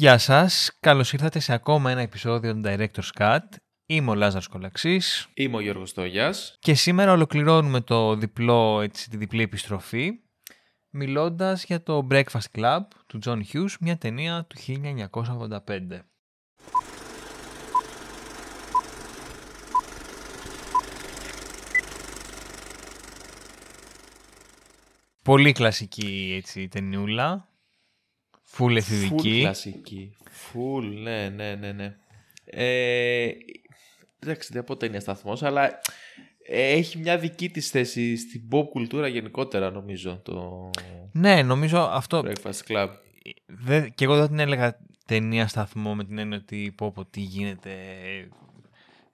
Γεια σας, καλώς ήρθατε σε ακόμα ένα επεισόδιο του Director's Cut. Είμαι ο Λάζαρος Κολαξής Είμαι ο Γιώργος Τόγιας. και σήμερα ολοκληρώνουμε το διπλό, έτσι, τη διπλή επιστροφή μιλώντας για το Breakfast Club του John Hughes, μια ταινία του 1985. Πολύ κλασική έτσι, ταινιούλα. Φουλ εφηβική. Φουλ κλασική. Φουλ, ναι, ναι, ναι, ναι. Ε, εντάξει, δεν πω ταινία σταθμός, αλλά έχει μια δική της θέση στην pop κουλτούρα γενικότερα, νομίζω, το Ναι, νομίζω αυτό. Breakfast Club. Δε, και εγώ δεν την έλεγα ταινία σταθμό με την έννοια ότι πω, πω τι γίνεται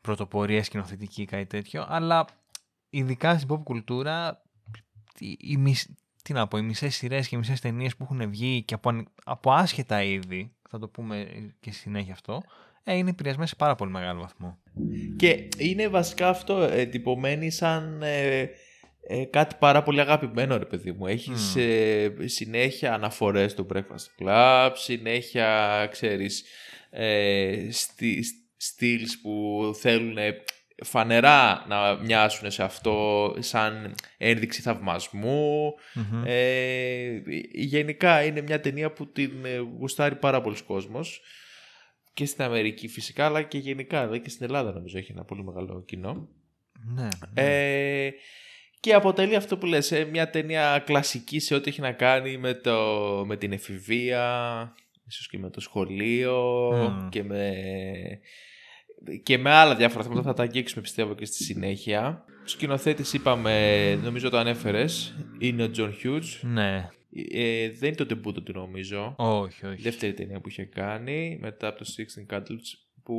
πρωτοπορία σκηνοθετική ή κάτι τέτοιο, αλλά ειδικά στην pop κουλτούρα οι, οι, μισ- τι να πω, οι μισές σειρές και οι μισές ταινίες που έχουν βγει και από, αν- από άσχετα είδη, θα το πούμε και στη συνέχεια αυτό, ε, είναι επηρεασμένες σε πάρα πολύ μεγάλο βαθμό. Και είναι βασικά αυτό εντυπωμένη σαν ε, ε, κάτι πάρα πολύ αγαπημένο, ρε παιδί μου. Έχεις ε, συνέχεια αναφορές στο Breakfast Club, συνέχεια, ξέρεις, ε, στι, στυλς που θέλουν φανερά να μοιάσουν σε αυτό σαν ένδειξη θαυμασμού. Μμμ. Ε, γενικά είναι μια ταινία που την ε, γουστάρει πάρα πολλοί κόσμος και στην Αμερική φυσικά αλλά και γενικά δηλαδή και στην Ελλάδα νομίζω έχει ένα πολύ μεγάλο κοινό Ναι, ε, και αποτελεί αυτό που λες ε, μια ταινία κλασική σε ό,τι έχει να κάνει με, το, με την εφηβεία ίσως και με το σχολείο Μμ. και με και με άλλα διάφορα θέματα θα τα αγγίξουμε πιστεύω και στη συνέχεια. Ο σκηνοθέτης είπαμε, νομίζω το ανέφερες, είναι ο John Hughes. ναι. Ε, δεν είναι το τεμπούτο του νομίζω. όχι, όχι. Δεύτερη ταινία που είχε κάνει μετά από το Sixteen Candles που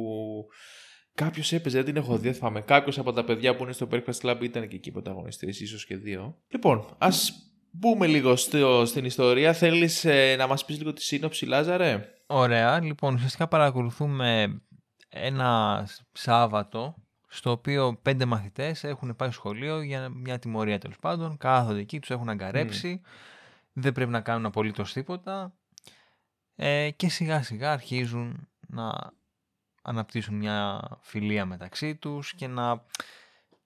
κάποιος έπαιζε, δεν την έχω δει, δεν θυμάμαι. Κάποιος από τα παιδιά που είναι στο Breakfast Club ήταν και εκεί πρωταγωνιστής, ίσως και δύο. Λοιπόν, ας μπούμε λίγο στο, στην ιστορία. Θέλεις να μας πεις λίγο τη σύνοψη, Λάζαρε; Ωραία, λοιπόν, ουσιαστικά παρακολουθούμε ένα Σάββατο στο οποίο πέντε μαθητές έχουν πάει στο σχολείο για μια τιμωρία τέλος πάντων. Κάθονται εκεί, τους έχουν αγκαρέψει, δεν πρέπει να κάνουν απολύτως τίποτα ε, και σιγά σιγά αρχίζουν να αναπτύσσουν μια φιλία μεταξύ τους και να,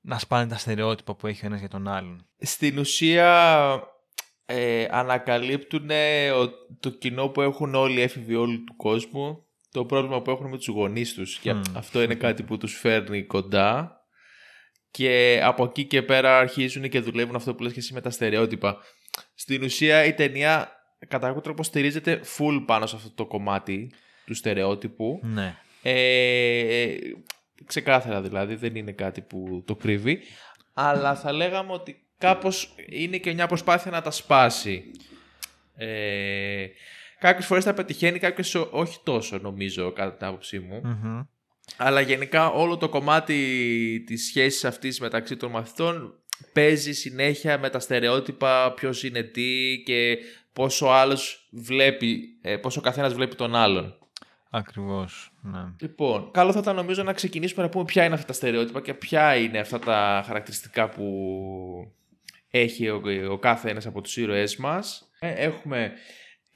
να σπάνε τα στερεότυπα που έχει ο ένας για τον άλλον. Στην ουσία ε, ανακαλύπτουν το κοινό που έχουν όλοι οι έφηβοι όλου του κόσμου το πρόβλημα που έχουν με τους γονείς τους και Μμμ. αυτό είναι κάτι που τους φέρνει κοντά και από εκεί και πέρα αρχίζουν και δουλεύουν αυτό που λες και εσύ με τα στερεότυπα. Στην ουσία η ταινία κατά κάποιο τρόπο στηρίζεται full πάνω σε αυτό το κομμάτι του στερεότυπου Ναι. ε, ξεκάθαρα δηλαδή, δεν είναι κάτι που το κρύβει. Αλλά θα λέγαμε ότι κάπως είναι και μια προσπάθεια να τα σπάσει. Ε, κάποιες φορές τα πετυχαίνει, κάποιες ό- όχι τόσο νομίζω κατά την άποψή μου. Μμμ. Αλλά γενικά όλο το κομμάτι της σχέσης αυτής μεταξύ των μαθητών παίζει συνέχεια με τα στερεότυπα ποιος είναι τι και πόσο ο άλλος βλέπει, ε, πόσο ο καθένας βλέπει τον άλλον. Ακριβώς, ναι. Λοιπόν, καλό θα ήταν νομίζω να ξεκινήσουμε να πούμε ποια είναι αυτά τα στερεότυπα και ποια είναι αυτά τα χαρακτηριστικά που έχει ο, ο κάθε ένας από τους ήρωές μας. Ε, έχουμε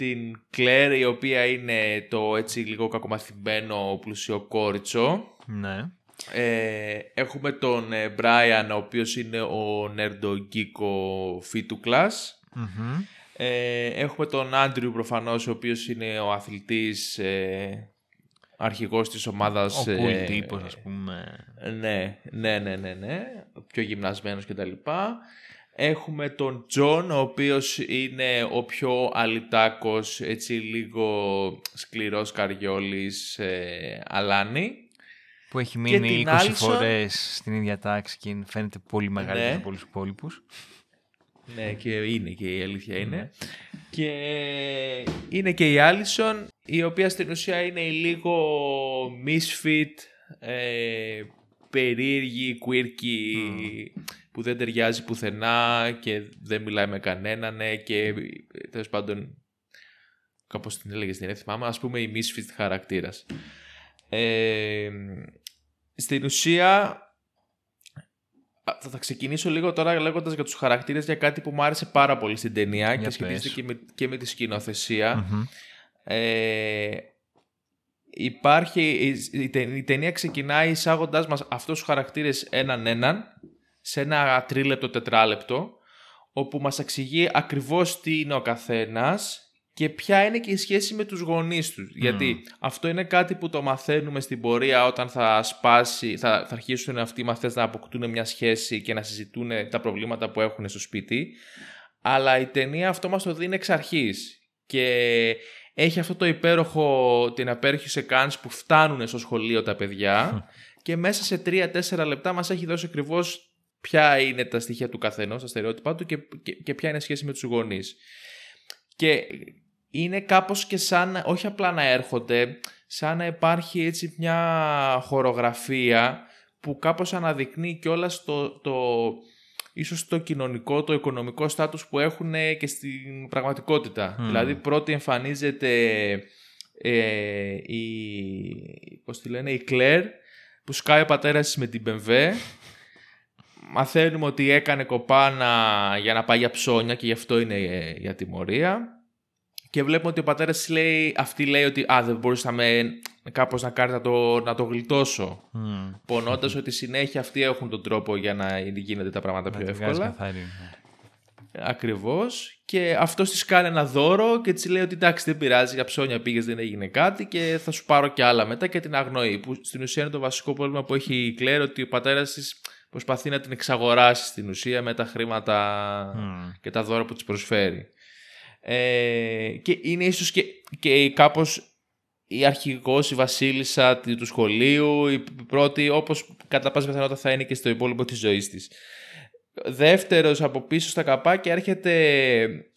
την Κλέρ η οποία είναι το έτσι λίγο κακομαθημένο πλουσιοκόριτσο. Ναι. Ε, έχουμε τον Μπράιαν ο οποίος είναι ο νερντογκίκο φίτου κλάς. Μμμ. Ε, έχουμε τον Άντριου προφανώς ο οποίος είναι ο αθλητής ε, αρχηγός της ομάδας Ο cool ε, τύπος, ας πούμε. ναι, ναι, ναι, ναι, ναι, πιο γυμνασμένος κτλ. Έχουμε τον Τζον, ο οποίος είναι ο πιο αλητάκος, έτσι λίγο σκληρός καριόλης ε, αλάνη. Που έχει Και μείνει την 20 Άλισον. φορές στην ίδια τάξη και φαίνεται πολύ μεγαλύτερο Ναι. από όλους τους υπόλοιπους. Ναι, και είναι και η αλήθεια είναι. Και είναι και η Άλισον, η οποία στην ουσία είναι η λίγο misfit, ε, περίεργη, quirky, που δεν ταιριάζει πουθενά και δεν μιλάει με κανέναν ναι, και τέλος πάντων κάπως την έλεγε στην θυμάμαι, ας πούμε η misfit χαρακτήρας. Ε, στην ουσία Α, Θα, θα ξεκινήσω λίγο τώρα λέγοντας για τους χαρακτήρες για κάτι που μου άρεσε πάρα πολύ στην ταινία Για και σχετίζεται πες. και με, και με τη σκηνοθεσία. Μμμ. Ε, υπάρχει, η, ταινία ξεκινάει εισάγοντάς μας αυτούς τους χαρακτήρες έναν έναν σε ένα τρίλεπτο, τετράλεπτο όπου μας εξηγεί ακριβώς τι είναι ο καθένας και ποια είναι και η σχέση με τους γονείς τους. Γιατί αυτό είναι κάτι που το μαθαίνουμε στην πορεία όταν θα σπάσει, θα, θα αρχίσουν αυτοί οι μαθητές να αποκτούν μια σχέση και να συζητούν τα προβλήματα που έχουν στο σπίτι. Αλλά η ταινία αυτό μας το δίνει εξ αρχής. Και έχει αυτό το υπέροχο, την απέρχη σε κάνεις που φτάνουν στο σχολείο τα παιδιά και μέσα σε 3-4 λεπτά μας έχει δώσει ακριβώς ποια είναι τα στοιχεία του καθενός, τα στερεότυπά του και, και, ποια είναι η σχέση με τους γονείς. Και είναι κάπως και σαν, όχι απλά να έρχονται, σαν να υπάρχει έτσι μια χορογραφία που κάπως αναδεικνύει και όλα το, το, ίσως το κοινωνικό, το οικονομικό στάτους που έχουν και στην πραγματικότητα. Δηλαδή πρώτη εμφανίζεται ε, η, πώς τη λένε, η Κλέρ που σκάει ο πατέρας με την Μπεμβέ. Μαθαίνουμε ότι έκανε κοπάνα για να πάει για ψώνια και γι' αυτό είναι ε, η ατιμωρία. Και βλέπουμε ότι ο πατέρας λέει, αυτή λέει ότι α, δεν μπορούσα με, κάπως να κάνει να το, να το γλιτώσω. Mm. Πονώντας ότι συνέχεια αυτοί έχουν τον τρόπο για να γίνονται τα πράγματα πιο εύκολα. Ακριβώς. Και αυτός της κάνει ένα δώρο και της λέει ότι εντάξει, δεν πειράζει, για ψώνια πήγες, δεν έγινε κάτι και θα σου πάρω και άλλα μετά και την αγνοεί. Που στην ουσία είναι το βασικό πρόβλημα που έχει η Κλέρ, ότι ο πατέρας της προσπαθεί να την εξαγοράσει στην ουσία με τα χρήματα mm. και τα δώρα που της προσφέρει. Ε, και είναι ίσως και, και κάπως η αρχηγός, η βασίλισσα του σχολείου, η πρώτη, όπως κατά πάσα πιθανότητα θα είναι και στο υπόλοιπο της ζωής της. Δεύτερος από πίσω στα καπάκια έρχεται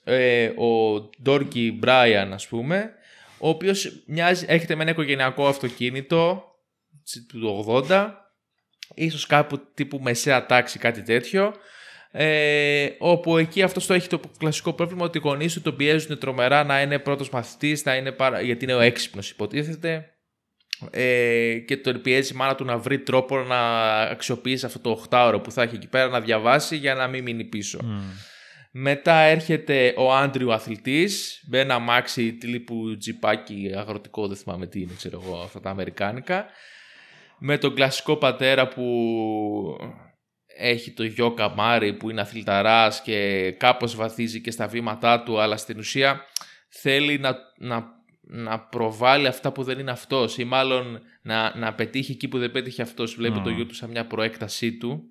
ε, ο Ντόρκι Μπράιαν, ας πούμε, ο οποίος μοιάζει, έρχεται με ένα οικογενειακό αυτοκίνητο του 80, ίσως κάπου τύπου μεσαία τάξη, κάτι τέτοιο, ε, όπου εκεί αυτός το έχει το κλασικό πρόβλημα ότι οι γονείς του τον πιέζουν τρομερά να είναι πρώτος μαθητής, παρα... γιατί είναι ο έξυπνος, υποτίθεται. Ε, και τον πιέζει η μάνα του να βρει τρόπο να αξιοποιήσει αυτό το 8ωρο που θα έχει εκεί πέρα να διαβάσει για να μην μείνει πίσω. Μετά έρχεται ο Άντριου αθλητής με ένα μάξι τύπου τζιπάκι αγροτικό, δεν θυμάμαι τι είναι, ξέρω εγώ, αυτά τα αμερικάνικα. Με τον κλασικό πατέρα που έχει το γιο Καμάρι που είναι αθληταράς και κάπως βαθίζει και στα βήματά του αλλά στην ουσία θέλει να, να, να προβάλλει αυτά που δεν είναι αυτός ή μάλλον να, να πετύχει εκεί που δεν πέτυχε αυτός. Βλέπει το γιο του σαν μια προέκτασή του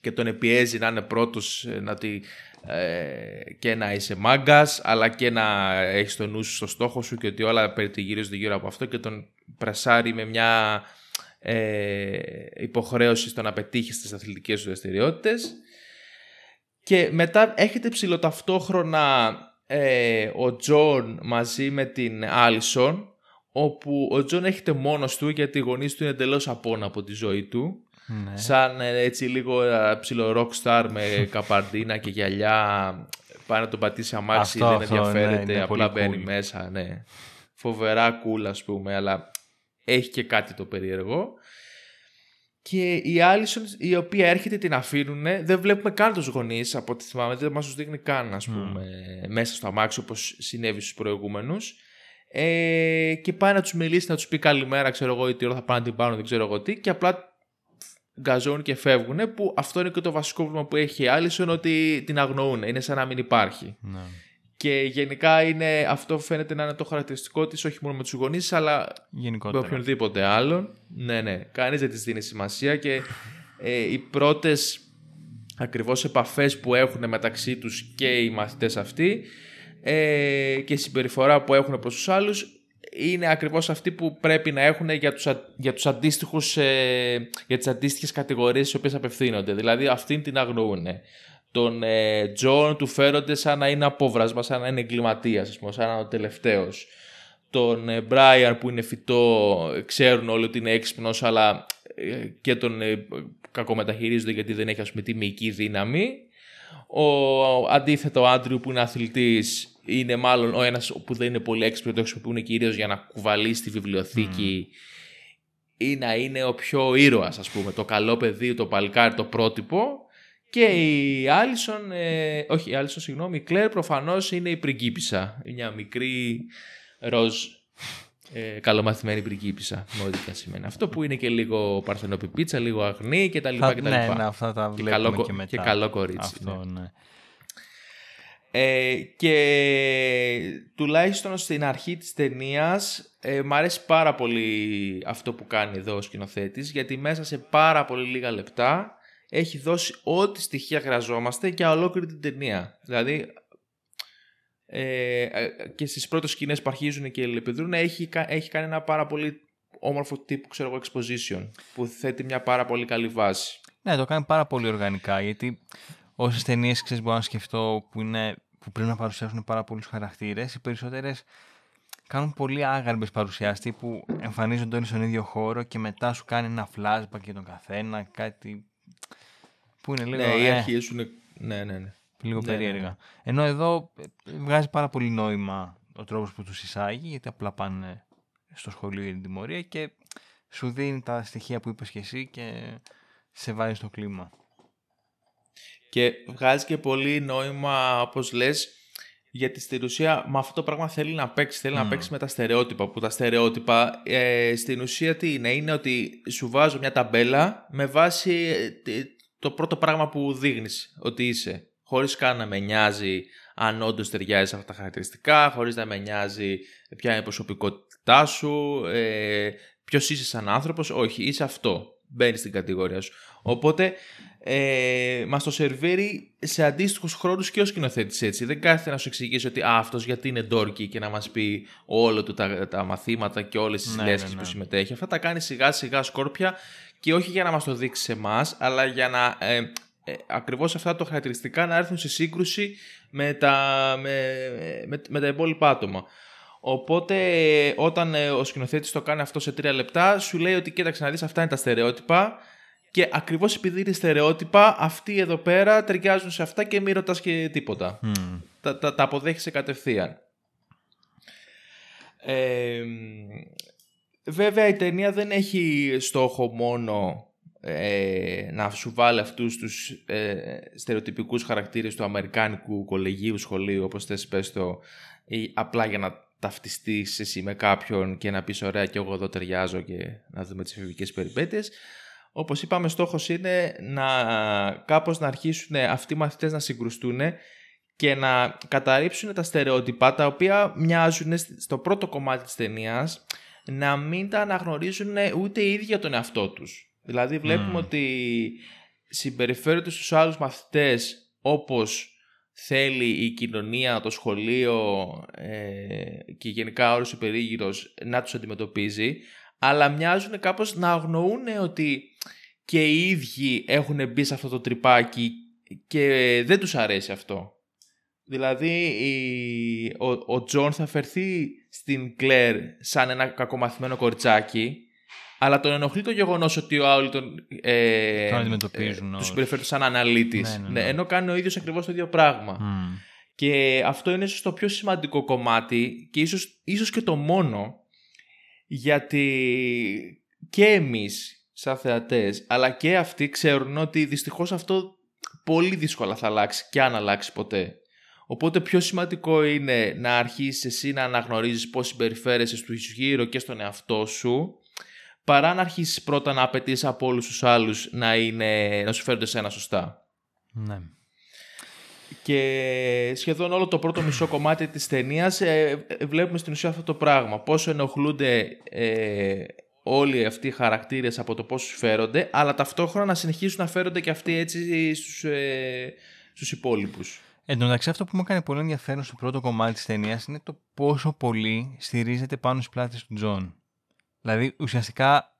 και τον επιέζει να είναι πρώτος ε, να τη, ε, και να είσαι μάγκας, αλλά και να έχεις το νου σου στο στόχο σου και ότι όλα περιτυγυρίζονται γύρω από αυτό και τον πρεσάρει με μια ε, υποχρέωσης στο να πετύχεις στις αθλητικές σου δραστηριότητες. Και μετά έχετε ψηλοταυτόχρονα ε, ο Τζον μαζί με την Άλισον όπου ο Τζον έχετε μόνος του γιατί οι γονείς του είναι εντελώς απόνα από τη ζωή του ναι. σαν ε, έτσι λίγο ε, ψηλό rock με καπαρντίνα και γυαλιά πάει να τον πατήσει αμάξι δεν ενδιαφέρεται ναι, απλά μπαίνει μέσα ναι. φοβερά cool ας πούμε αλλά έχει και κάτι το περίεργο. Και η Άλισον η οποία έρχεται την αφήνουν, δεν βλέπουμε καν τους γονείς από ό,τι θυμάμαι, δεν μας τους δείχνει καν ας πούμε μέσα στο αμάξι όπως συνέβη στους προηγούμενους. Ε, και πάει να τους μιλήσει, να τους πει καλημέρα, ξέρω εγώ, ή τι ώρα θα πάνε να την πάρουν, δεν ξέρω εγώ τι, και απλά γκαζώνουν και φεύγουν, που αυτό είναι και το βασικό πρόβλημα που έχει η Άλισον, ότι την αγνοούν, είναι σαν να μην υπάρχει. Ναι. Και γενικά είναι, αυτό φαίνεται να είναι το χαρακτηριστικό της όχι μόνο με τους γονείς, αλλά Γενικότερα. με οποιονδήποτε άλλον. Ναι, ναι. Κανείς δεν της δίνει σημασία και ε, οι πρώτες ακριβώς επαφές που έχουν μεταξύ τους και οι μαθητές αυτοί ε, και η συμπεριφορά που έχουν προς τους άλλους είναι ακριβώς αυτή που πρέπει να έχουν για τους, για τους αντίστοιχους, ε, για τις αντίστοιχες κατηγορίες στις οποίες απευθύνονται. Δηλαδή αυτήν την αγνοούν τον ε, Τζον του φέρονται σαν να είναι απόβρασμα, σαν να είναι εγκληματίας, σαν να είναι ο τελευταίος. Τον ε, Μπράιαν που είναι φυτό, ξέρουν όλοι ότι είναι έξυπνος, αλλά ε, και τον ε, κακομεταχειρίζονται γιατί δεν έχει ας πούμε τη μυϊκή δύναμη. Ο αντίθετος Άντριου που είναι αθλητής είναι μάλλον ο ένας που δεν είναι πολύ έξυπνος, το χρησιμοποιούν κυρίως για να κουβαλήσει τη βιβλιοθήκη ή να είναι ο πιο ήρωας, ας πούμε. Το καλό παιδί, το παλικάρι, το πρότυπο. Και η Άλισον, ε, όχι η Άλισον, συγγνώμη, η Κλέρ προφανώς είναι η πριγκίπισσα. Μια μικρή ροζ ε, καλομαθημένη πριγκίπισσα με ό,τι θα σημαίνει. Αυτό που είναι και λίγο παρθενόπι πίτσα, λίγο αγνή κτλ. Ναι, ναι, αυτά τα βλέπουμε και, καλό, και μετά. Και καλό κορίτσι. Αυτό, ναι. ναι. Ε, και τουλάχιστον στην αρχή της ταινίας ε, μ' αρέσει πάρα πολύ αυτό που κάνει εδώ ο σκηνοθέτης, γιατί μέσα σε πάρα πολύ λίγα λεπτά έχει δώσει ό,τι στοιχεία χρειαζόμαστε για ολόκληρη την ταινία. Δηλαδή ε, ε και στις πρώτες σκηνές που αρχίζουν και ελεπιδρούν έχει, έχει κάνει ένα πάρα πολύ όμορφο τύπο ξέρω εγώ exposition που θέτει μια πάρα πολύ καλή βάση. Ναι, το κάνει πάρα πολύ οργανικά γιατί όσες ταινίες ξέρεις μπορώ να σκεφτώ που, είναι, που πρέπει να παρουσιάσουν πάρα πολλούς χαρακτήρες, οι περισσότερες κάνουν πολύ άγαρμπε παρουσιαστή που εμφανίζονται όλοι στον ίδιο χώρο και μετά σου κάνει ένα flashback για τον καθένα, κάτι που είναι λίγο... Ναι, ή ε, αρχίζουν... Ναι, ναι, ναι. Λίγο ναι, περίεργα. Ναι, ναι. Ενώ εδώ ε, βγάζει πάρα πολύ νόημα ο τρόπος που τους εισάγει, γιατί απλά πάνε στο σχολείο για την τιμωρία και σου δίνει τα στοιχεία που είπες και εσύ και σε βάζει στο κλίμα. Και βγάζει και πολύ νόημα, όπως λες, γιατί στην ουσία με αυτό το πράγμα θέλει να παίξει. Θέλει να παίξει με τα στερεότυπα. Που τα στερεότυπα ε, στην ουσία τι είναι, είναι ότι σου βάζω μια ταμπέλα με βάση ε, το πρώτο πράγμα που δείχνεις ότι είσαι. Χωρίς καν να με νοιάζει αν όντως ταιριάζει αυτά τα χαρακτηριστικά, χωρίς να με νοιάζει ποια είναι η προσωπικότητά σου, ε, ποιος είσαι σαν άνθρωπος. Όχι, είσαι αυτό. Μπαίνεις στην κατηγορία σου. Οπότε ε, μας το σερβίρει σε αντίστοιχους χρόνους και ο σκηνοθέτης έτσι. Δεν κάθεται να σου εξηγήσει ότι αυτός γιατί είναι ντόρκι και να μας πει όλο του τα, τα μαθήματα και όλες τις ναι, ναι, ναι, που συμμετέχει. Αυτά τα κάνει σιγά σιγά σκόρπια και όχι για να μας το δείξει σε εμάς, αλλά για να. Ε, ε, ακριβώς αυτά τα χαρακτηριστικά να έρθουν σε σύγκρουση με τα, με, με, με τα υπόλοιπα άτομα. Οπότε όταν ε, ο σκηνοθέτης το κάνει αυτό σε τρία λεπτά σου λέει ότι κοίταξε να δεις αυτά είναι τα στερεότυπα και ακριβώς επειδή είναι στερεότυπα, αυτοί εδώ πέρα ταιριάζουν σε αυτά και μην ρωτάς και τίποτα. Τα, τα, τα αποδέχεσαι κατευθείαν. Ε, βέβαια η ταινία δεν έχει στόχο μόνο ε, να σου βάλει αυτούς τους ε, στερεοτυπικούς χαρακτήρες του αμερικάνικου κολεγίου σχολείου όπως θες πες το ή απλά για να ταυτιστείς εσύ με κάποιον και να πεις ωραία και εγώ εδώ ταιριάζω και να δούμε τις εφηβικές περιπέτειες όπως είπαμε, στόχος είναι να κάπως να αρχίσουν αυτοί οι μαθητές να συγκρουστούν και να καταρρύψουν τα στερεότυπα τα οποία μοιάζουν στο πρώτο κομμάτι της ταινίας να μην τα αναγνωρίζουν ούτε οι ίδιοι για τον εαυτό τους. Δηλαδή βλέπουμε ότι συμπεριφέρονται στους άλλους μαθητές όπως θέλει η κοινωνία, το σχολείο ε, και γενικά όλος ο περίγυρος να τους αντιμετωπίζει αλλά μοιάζουν κάπως να αγνοούν ότι και οι ίδιοι έχουν μπει σε αυτό το τρυπάκι και δεν τους αρέσει αυτό. Δηλαδή ο, ο Τζον θα φερθεί στην Κλερ σαν ένα κακομαθημένο κοριτσάκι αλλά τον ενοχλεί το γεγονός ότι οι άλλοι τον, ε, τον αντιμετωπίζουν. Ε, συμπεριφέρουν σαν να 'ναι αλήτης. Ναι, ναι, ναι. ναι, ενώ κάνει ο ίδιος ακριβώς το ίδιο πράγμα. Και αυτό είναι ίσως το πιο σημαντικό κομμάτι και ίσως, ίσως και το μόνο γιατί και εμείς σαν θεατές αλλά και αυτοί ξέρουν ότι δυστυχώς αυτό πολύ δύσκολα θα αλλάξει και αν αλλάξει ποτέ. Οπότε πιο σημαντικό είναι να αρχίσεις εσύ να αναγνωρίζεις πώς συμπεριφέρεσαι στους γύρω και στον εαυτό σου παρά να αρχίσεις πρώτα να απαιτείς από όλους τους άλλους να, είναι, να σου φέρονται σε ένα σωστά. Ναι. Και σχεδόν όλο το πρώτο μισό κομμάτι της ταινίας ε, ε, βλέπουμε στην ουσία αυτό το πράγμα. Πόσο ενοχλούνται ε, όλοι αυτοί οι χαρακτήρες από το πώς φέρονται, αλλά ταυτόχρονα να συνεχίσουν να φέρονται και αυτοί έτσι στους, ε, στους υπόλοιπους. Εν τω μεταξύ, αυτό που μου έκανε πολύ ενδιαφέρον στο πρώτο κομμάτι της ταινίας είναι το πόσο πολύ στηρίζεται πάνω στις πλάτες του Τζον. Δηλαδή, ουσιαστικά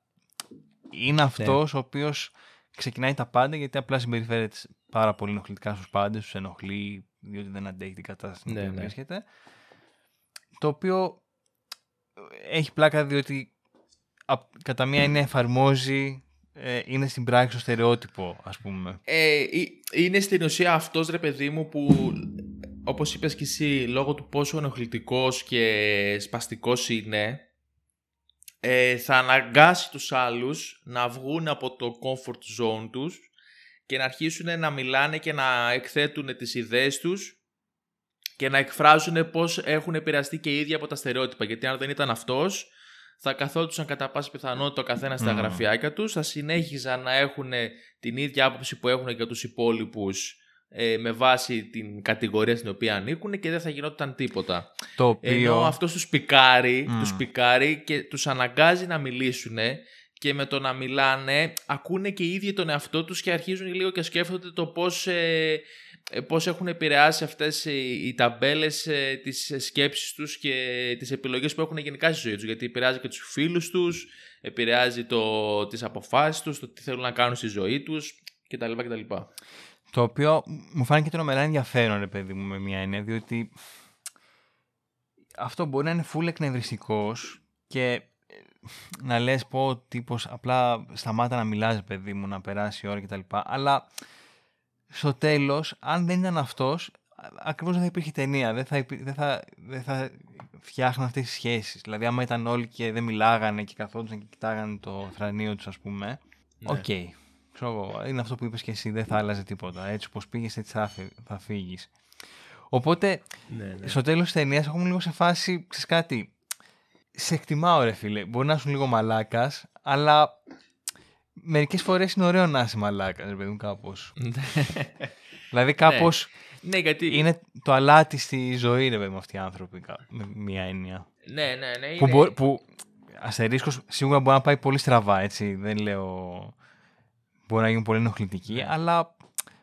είναι αυτός ναι. ο οποίος ξεκινάει τα πάντα γιατί απλά συμπεριφέρεται πάρα πολύ ενοχλητικά στους πάντες, τους ενοχλεί διότι δεν αντέχει την κατάσταση στην ναι, οποία ναι. βρίσκεται. Το οποίο έχει πλάκα διότι κατά μία έννοια εφαρμόζει ε, είναι στην πράξη το στερεότυπο ας πούμε. Ε, είναι στην ουσία αυτός ρε παιδί μου που όπως είπες και εσύ λόγω του πόσο ενοχλητικός και σπαστικός είναι ε, θα αναγκάσει τους άλλους να βγουν από το comfort zone τους και να αρχίσουν να μιλάνε και να εκθέτουν τις ιδέες τους και να εκφράζουν πώς έχουν επηρεαστεί και οι ίδιοι από τα στερεότυπα. Γιατί αν δεν ήταν αυτός, θα καθόντουσαν κατά πάση πιθανότητα ο καθένας στα γραφιάκια τους, θα συνέχιζαν να έχουν την ίδια άποψη που έχουν για τους υπόλοιπους ε, με βάση την κατηγορία στην οποία ανήκουν και δεν θα γινόταν τίποτα. Το οποίο... Ενώ αυτός τους πικάρει, τους πικάρει και τους αναγκάζει να μιλήσουν και με το να μιλάνε ακούνε και οι ίδιοι τον εαυτό τους και αρχίζουν λίγο και σκέφτονται το πώς, ε, ε πώς έχουν επηρεάσει αυτές οι, οι ταμπέλες ε, τις σκέψεις τους και τις επιλογές που έχουν γενικά στη ζωή τους γιατί επηρεάζει και τους φίλους τους, επηρεάζει το, τις αποφάσεις τους, το τι θέλουν να κάνουν στη ζωή τους κτλ. κτλ. Το οποίο μου φάνηκε τρομερά ενδιαφέρον, ρε παιδί μου, με μια έννοια, διότι αυτό μπορεί να είναι full εκνευριστικός και ε, να λες πω ο τύπος απλά σταμάτα να μιλάς, παιδί μου, να περάσει η ώρα κτλ. Αλλά στο τέλος, αν δεν ήταν αυτός, ακριβώς δεν θα υπήρχε ταινία. Δεν θα, δεν θα, δεν θα φτιάχνουν αυτές τις σχέσεις. Δηλαδή, άμα ήταν όλοι και δεν μιλάγανε και καθόντουσαν και κοιτάγανε το θρανίο τους, ας πούμε, ναι. οκ. Okay ξέρω είναι αυτό που είπες και εσύ, δεν θα άλλαζε τίποτα. Έτσι όπως πήγες, έτσι θα, θα φύγεις. Οπότε, ναι, ναι. στο τέλος της ταινίας έχουμε λίγο σε φάση, ξέρεις κάτι, σε εκτιμάω ρε φίλε, μπορεί να είσαι λίγο μαλάκας, αλλά μερικές φορές είναι ωραίο να είσαι μαλάκας, ρε παιδί μου, κάπως. δηλαδή κάπως ναι. ναι. γιατί... είναι το αλάτι στη ζωή, ρε παιδί μου, αυτοί οι άνθρωποι, με μία έννοια. Ναι, ναι, ναι. Που, είναι... που αστερίσκος σίγουρα μπορεί να πάει πολύ στραβά, έτσι, δεν λέω μπορεί να γίνουν πολύ ενοχλητικοί, ναι. αλλά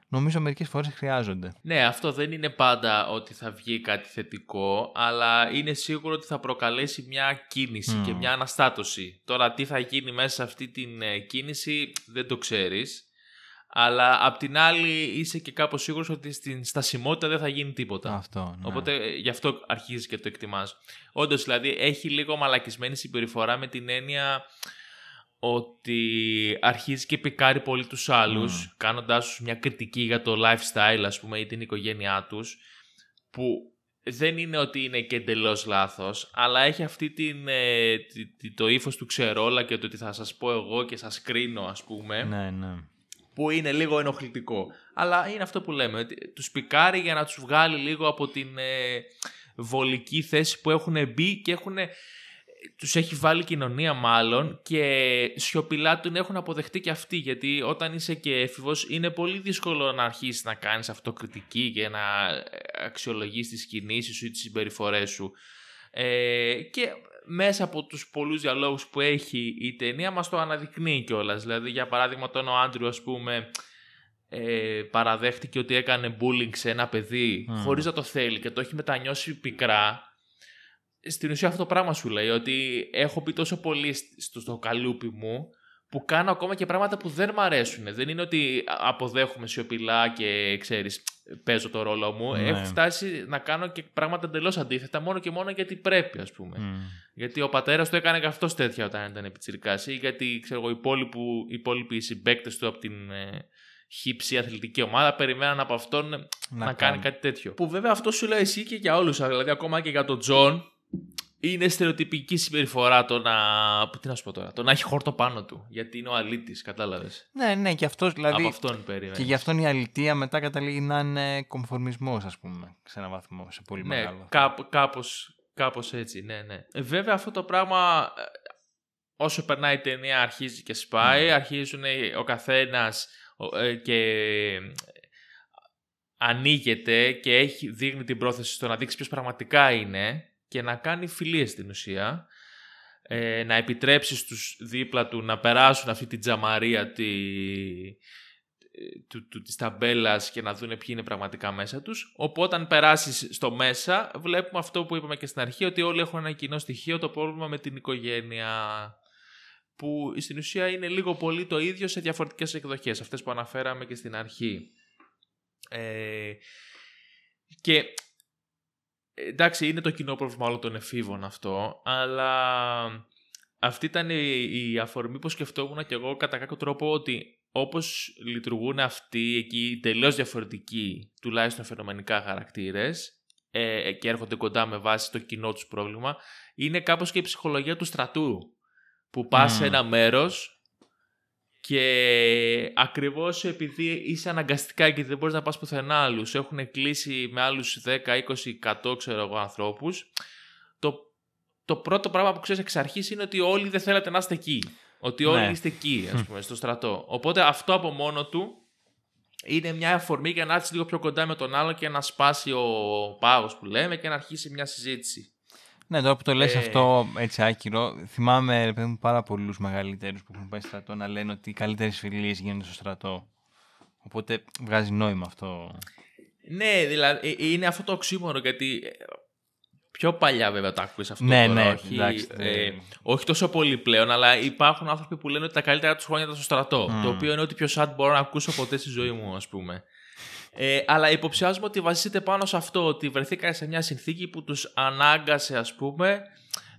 νομίζω μερικές φορές χρειάζονται. Ναι, αυτό δεν είναι πάντα ότι θα βγει κάτι θετικό, αλλά είναι σίγουρο ότι θα προκαλέσει μια κίνηση και μια αναστάτωση. Τώρα τι θα γίνει μέσα σε αυτή την ε, κίνηση δεν το ξέρεις. Αλλά απ' την άλλη είσαι και κάπως σίγουρος ότι στην στασιμότητα δεν θα γίνει τίποτα. Αυτό, ναι. Οπότε ε, γι' αυτό αρχίζεις και το εκτιμάς. Όντως δηλαδή έχει λίγο μαλακισμένη συμπεριφορά με την έννοια ότι αρχίζει και πικάρει πολύ τους άλλους, mm. κάνοντάς τους μια κριτική για το lifestyle, ας πούμε, ή την οικογένειά τους, που δεν είναι ότι είναι και εντελώς λάθος, αλλά έχει αυτή την, ε, το ύφος του ξερόλα και το ότι θα σας πω εγώ και σας κρίνω, ας πούμε. Ναι, ναι. Που είναι λίγο ενοχλητικό. Αλλά είναι αυτό που λέμε, ότι τους πικάρει για να τους βγάλει λίγο από την ε, βολική θέση που έχουν μπει και έχουν τους έχει βάλει κοινωνία μάλλον και σιωπηλά τον έχουν αποδεχτεί και αυτοί γιατί όταν είσαι και έφηβος είναι πολύ δύσκολο να αρχίσεις να κάνεις αυτοκριτική και να αξιολογείς τις κινήσεις σου ή τις συμπεριφορές σου ε, και μέσα από τους πολλούς διαλόγους που έχει η ταινία μας το αναδεικνύει κιόλας. Δηλαδή για παράδειγμα τον ο Άντριου ας πούμε ε, παραδέχτηκε ότι έκανε bullying σε ένα παιδί mm. χωρίς να το θέλει και το έχει μετανιώσει πικρά στην ουσία αυτό το πράγμα σου λέει ότι έχω πει τόσο πολύ στο, στο καλούπι μου που κάνω ακόμα και πράγματα που δεν μ' αρέσουν. Δεν είναι ότι αποδέχομαι σιωπηλά και ξέρεις, παίζω το ρόλο μου. Ναι. Έχω φτάσει να κάνω και πράγματα εντελώς αντίθετα μόνο και μόνο γιατί πρέπει, ας πούμε. Γιατί ο πατέρας του έκανε και αυτός τέτοια όταν ήταν επιτσυρικά ή γιατί ξέρω, οι, υπόλοιποι, οι υπόλοιποι συμπαίκτες του από την ε, χύψη αθλητική ομάδα περιμέναν από αυτόν να, να κάνει κάτι τέτοιο. Που βέβαια αυτό σου λέει εσύ και για όλους. Δηλαδή, ακόμα και για τον Τζον, είναι στερεοτυπική συμπεριφορά το να. Τι να σου πω τώρα, το να έχει χόρτο πάνω του. Γιατί είναι ο αλήτης, κατάλαβες. Ναι, ναι, και αυτός δηλαδή. Από αυτόν περιμένεις. Και γι' αυτόν η αλητία μετά καταλήγει να είναι κομφορμισμός, ας πούμε, σε έναν βαθμό, σε πολύ ναι, μεγάλο. Κάπως κάπως έτσι, ναι, ναι. Ε, βέβαια αυτό το πράγμα. Ε, όσο περνάει η ταινία αρχίζει και σπάει, mm. αρχίζουν ο καθένας ε, και ανοίγεται και έχει, δείχνει την πρόθεση στο να δείξει ποιος πραγματικά είναι και να κάνει φιλίες στην ουσία, ε, να επιτρέψεις στους δίπλα του να περάσουν αυτή την τζαμαρία τη, του, του, της ταμπέλας και να δουν ποιοι είναι πραγματικά μέσα τους. Οπότε όταν περάσεις στο μέσα βλέπουμε αυτό που είπαμε και στην αρχή ότι όλοι έχουν ένα κοινό στοιχείο το πρόβλημα με την οικογένεια που στην ουσία είναι λίγο πολύ το ίδιο σε διαφορετικές εκδοχές αυτές που αναφέραμε και στην αρχή. Ε, και εντάξει είναι το κοινό πρόβλημα όλων των εφήβων αυτό, αλλά αυτή ήταν η, αφορμή που σκεφτόμουν και εγώ κατά κάποιο τρόπο ότι όπως λειτουργούν αυτοί εκεί τελείως διαφορετικοί, τουλάχιστον φαινομενικά χαρακτήρες, ε, και έρχονται κοντά με βάση το κοινό τους πρόβλημα, είναι κάπως και η ψυχολογία του στρατού. Που πας σε ένα μέρος και ακριβώς επειδή είσαι αναγκαστικά και δεν μπορείς να πας πουθενά άλλους, έχουν κλείσει με άλλους 10, 20, 100 ξέρω εγώ ανθρώπους, το το πρώτο πράγμα που ξέρεις εξ αρχής είναι ότι όλοι δεν θέλετε να είστε εκεί. Ότι όλοι Ναι. είστε εκεί, ας πούμε, στο στρατό. Οπότε αυτό από μόνο του είναι μια αφορμή για να έρθεις λίγο πιο κοντά με τον άλλον και να σπάσει ο πάγος που λέμε και να αρχίσει μια συζήτηση. Ναι, τώρα που το λες Ε. αυτό έτσι άκυρο, θυμάμαι ρε παιδί μου, πάρα πολλούς μεγαλύτερους που έχουν πάει στο στρατό να λένε ότι οι καλύτερες φιλίες γίνονται στο στρατό. Οπότε βγάζει νόημα αυτό. Ναι, δηλαδή ε, είναι αυτό το οξύμορο γιατί ε, πιο παλιά βέβαια το ακούεις αυτό Ναι, τώρα, ναι, όχι, εντάξει, ε, δεν- όχι τόσο πολύ πλέον, αλλά υπάρχουν άνθρωποι που λένε ότι τα καλύτερα τους χρόνια ήταν στο στρατό, Μμ. το οποίο είναι ότι πιο sad μπορώ να ακούσω ποτέ στη ζωή μου, ας πούμε. Ε, αλλά υποψιάζομαι ότι βασίζεται πάνω σε αυτό, ότι βρεθήκαν σε μια συνθήκη που τους ανάγκασε, ας πούμε,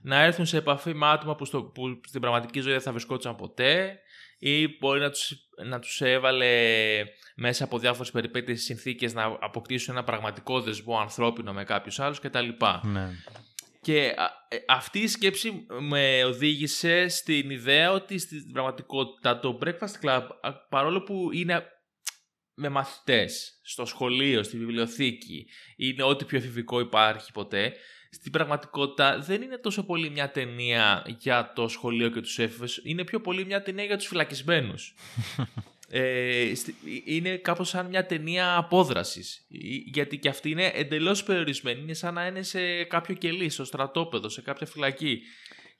να έρθουν σε επαφή με άτομα που, στο, που στην πραγματική ζωή δεν θα βρισκόντουσαν ποτέ ή μπορεί να τους, να τους έβαλε μέσα από διάφορες περιπέτειες συνθήκες να αποκτήσουν ένα πραγματικό δεσμό ανθρώπινο με κάποιους άλλους κτλ. Ναι. Και α, ε, αυτή η σκέψη με οδήγησε στην ιδέα ότι στην πραγματικότητα το Breakfast Club, α, παρόλο που είναι με μαθητές στο σχολείο, στη βιβλιοθήκη, είναι ό,τι πιο εφηβικό υπάρχει ποτέ, στην πραγματικότητα δεν είναι τόσο πολύ μια ταινία για το σχολείο και τους έφηβες, είναι πιο πολύ μια ταινία για τους φυλακισμένους. Ε, στη- είναι κάπως σαν μια ταινία απόδρασης Ε, γιατί και αυτή είναι εντελώς περιορισμένη είναι σαν να είναι σε κάποιο κελί, στο στρατόπεδο, σε κάποια φυλακή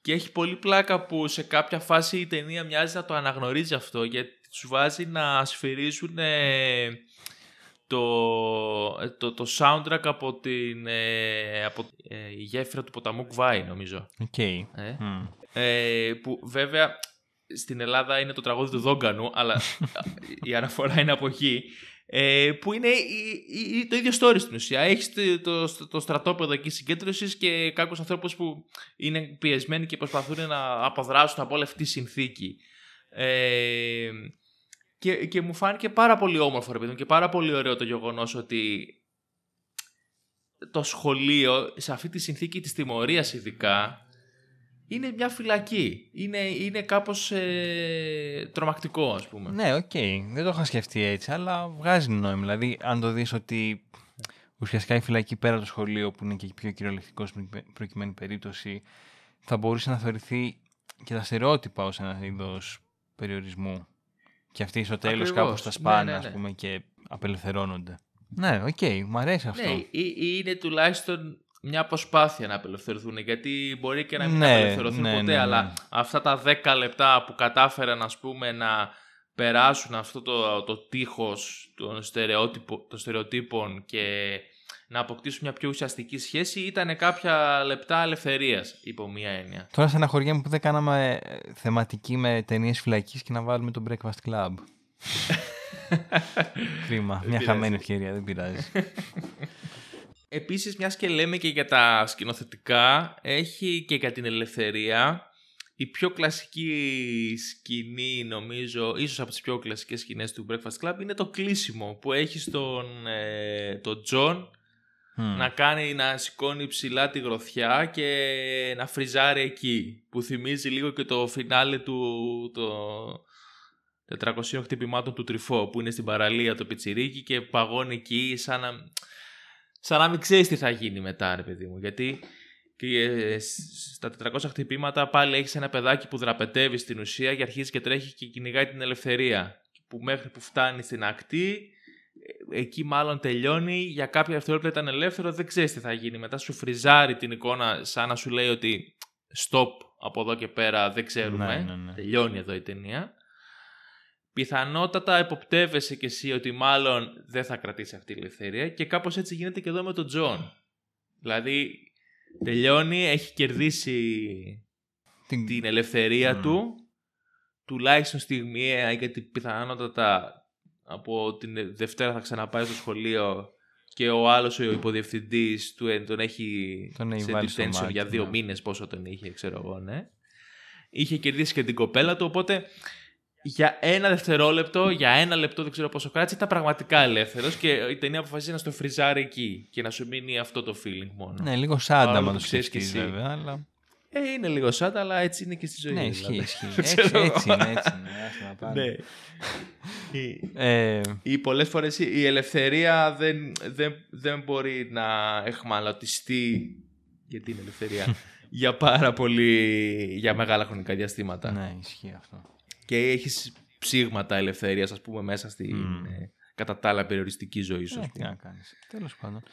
και έχει πολύ πλάκα που σε κάποια φάση η ταινία μοιάζει να το αναγνωρίζει αυτό γιατί τους βάζει να σφυρίζουν ε, το, ε, το, το soundtrack από, την, ε, από ε, η γέφυρα του ποταμού Κβάι νομίζω Οκ. ε. Μμ. Ε, που βέβαια στην Ελλάδα είναι το τραγούδι του Δόγκανου, αλλά η αναφορά είναι από εκεί. Ε, που είναι η- η- η- το ίδιο story στην ουσία. Έχεις το, το, το στρατόπεδο εκεί συγκέντρωσης και κάποιους ανθρώπους που είναι πιεσμένοι και προσπαθούν να αποδράσουν από όλη αυτή τη συνθήκη. Ε, και, και μου φάνηκε πάρα πολύ όμορφο ρε παιδί μου, και πάρα πολύ ωραίο το γεγονός ότι το σχολείο σε αυτή τη συνθήκη της τιμωρίας ειδικά είναι μια φυλακή. Είναι, είναι κάπως ε, τρομακτικό ας πούμε. Ναι, οκ. Δεν το είχα σκεφτεί έτσι, αλλά βγάζει νόημα. Δηλαδή, αν το δεις ότι ουσιαστικά η φυλακή πέρα από το σχολείο, που είναι και πιο κυριολεκτικός στην προκειμένη περίπτωση, θα μπορούσε να θεωρηθεί και τα στερεότυπα ως ένα είδος περιορισμού. Και αυτοί στο τέλος Ακριβώς. κάπως τα Ναι, σπάνε, ναι, ας ναι. πούμε, και απελευθερώνονται. Ναι, οκ, μου αρέσει αυτό. Ναι, ή- ή είναι τουλάχιστον μια προσπάθεια να απελευθερωθούν γιατί μπορεί και να μην Ναι, απελευθερωθούν ναι, ποτέ ναι, ναι. αλλά αυτά τα 10 λεπτά που κατάφεραν ας πούμε να περάσουν αυτό το, το τείχος των, στερεότυπο, των στερεοτύπων και να αποκτήσουν μια πιο ουσιαστική σχέση ήταν κάποια λεπτά ελευθερίας υπό μία έννοια. Τώρα στεναχωριέμαι που δεν κάναμε ε, θεματική με ταινίες φυλακής και να βάλουμε το Breakfast Club. Κρίμα. Μια πειράζει. χαμένη ευκαιρία, δεν πειράζει. Επίσης, μιας και λέμε και για τα σκηνοθετικά, έχει και για την ελευθερία η πιο κλασική σκηνή, νομίζω, ίσως από τις πιο κλασικές σκηνές του Breakfast Club, είναι το κλείσιμο που έχει στον ε, τον Τζον Μμ. να κάνει να σηκώνει ψηλά τη γροθιά και να φριζάρει εκεί. Που θυμίζει λίγο και το φινάλε του το 400 χτυπημάτων του Τρυφό που είναι στην παραλία το πιτσιρίκι και παγώνει εκεί σαν να, σαν να μην ξέρεις τι θα γίνει μετά ρε παιδί μου. Γιατί και, ε, σ- στα 400 χτυπήματα πάλι έχεις ένα παιδάκι που δραπετεύει στην ουσία και αρχίζει και τρέχει και κυνηγάει την ελευθερία. Που μέχρι που φτάνει στην ακτή ε, εκεί μάλλον τελειώνει, για κάποια δευτερόλεπτα ήταν ελεύθερο, δεν ξέρεις τι θα γίνει. Μετά σου φριζάρει την εικόνα σαν να σου λέει ότι stop από εδώ και πέρα, δεν ξέρουμε. Ναι, ναι, ναι. Τελειώνει εδώ η ταινία. Πιθανότατα υποπτεύεσαι κι εσύ ότι μάλλον δεν θα κρατήσει αυτή η ελευθερία και κάπως έτσι γίνεται και εδώ με τον Τζον. Δηλαδή τελειώνει, έχει κερδίσει Την... την ελευθερία Μμ. του τουλάχιστον στιγμιαία γιατί πιθανότατα από την Δευτέρα θα ξαναπάει στο σχολείο και ο άλλος ο υποδιευθυντής του ε, τον έχει Τον έχει σε βάλει στο detention μάτι, για δύο ναι. μήνες πόσο τον είχε ξέρω εγώ ναι είχε κερδίσει και την κοπέλα του οπότε για ένα δευτερόλεπτο, για ένα λεπτό δεν ξέρω πόσο κράτησε ήταν πραγματικά ελεύθερος και η ταινία αποφασίζει να στο φριζάρει εκεί και να σου μείνει αυτό το feeling μόνο. Ναι, λίγο σάντα Παρόλο μα που το ξέρεις κι σκεφτείς εσύ. βέβαια, αλλά... Ε, είναι λίγο σαν, αλλά έτσι είναι και στη ζωή. Ναι, δηλαδή. ισχύει, ισχύει. Δεν έτσι, ξέρω. έτσι είναι, έτσι είναι. άσε να πάνε. Ναι. Η- Ε, ή πολλές φορές η ελευθερία δεν, δεν, δεν μπορεί να εχμαλωτιστεί γιατί είναι ελευθερία για πάρα πολύ, για μεγάλα χρονικά διαστήματα. Ναι, ισχύει αυτό. Και έχεις ψήγματα ελευθερίας, ας πούμε, μέσα στην Mm. κατά τα άλλα περιοριστική ζωή σου. ας Ε, τι πούμε. να κάνεις. Τέλος πάντων.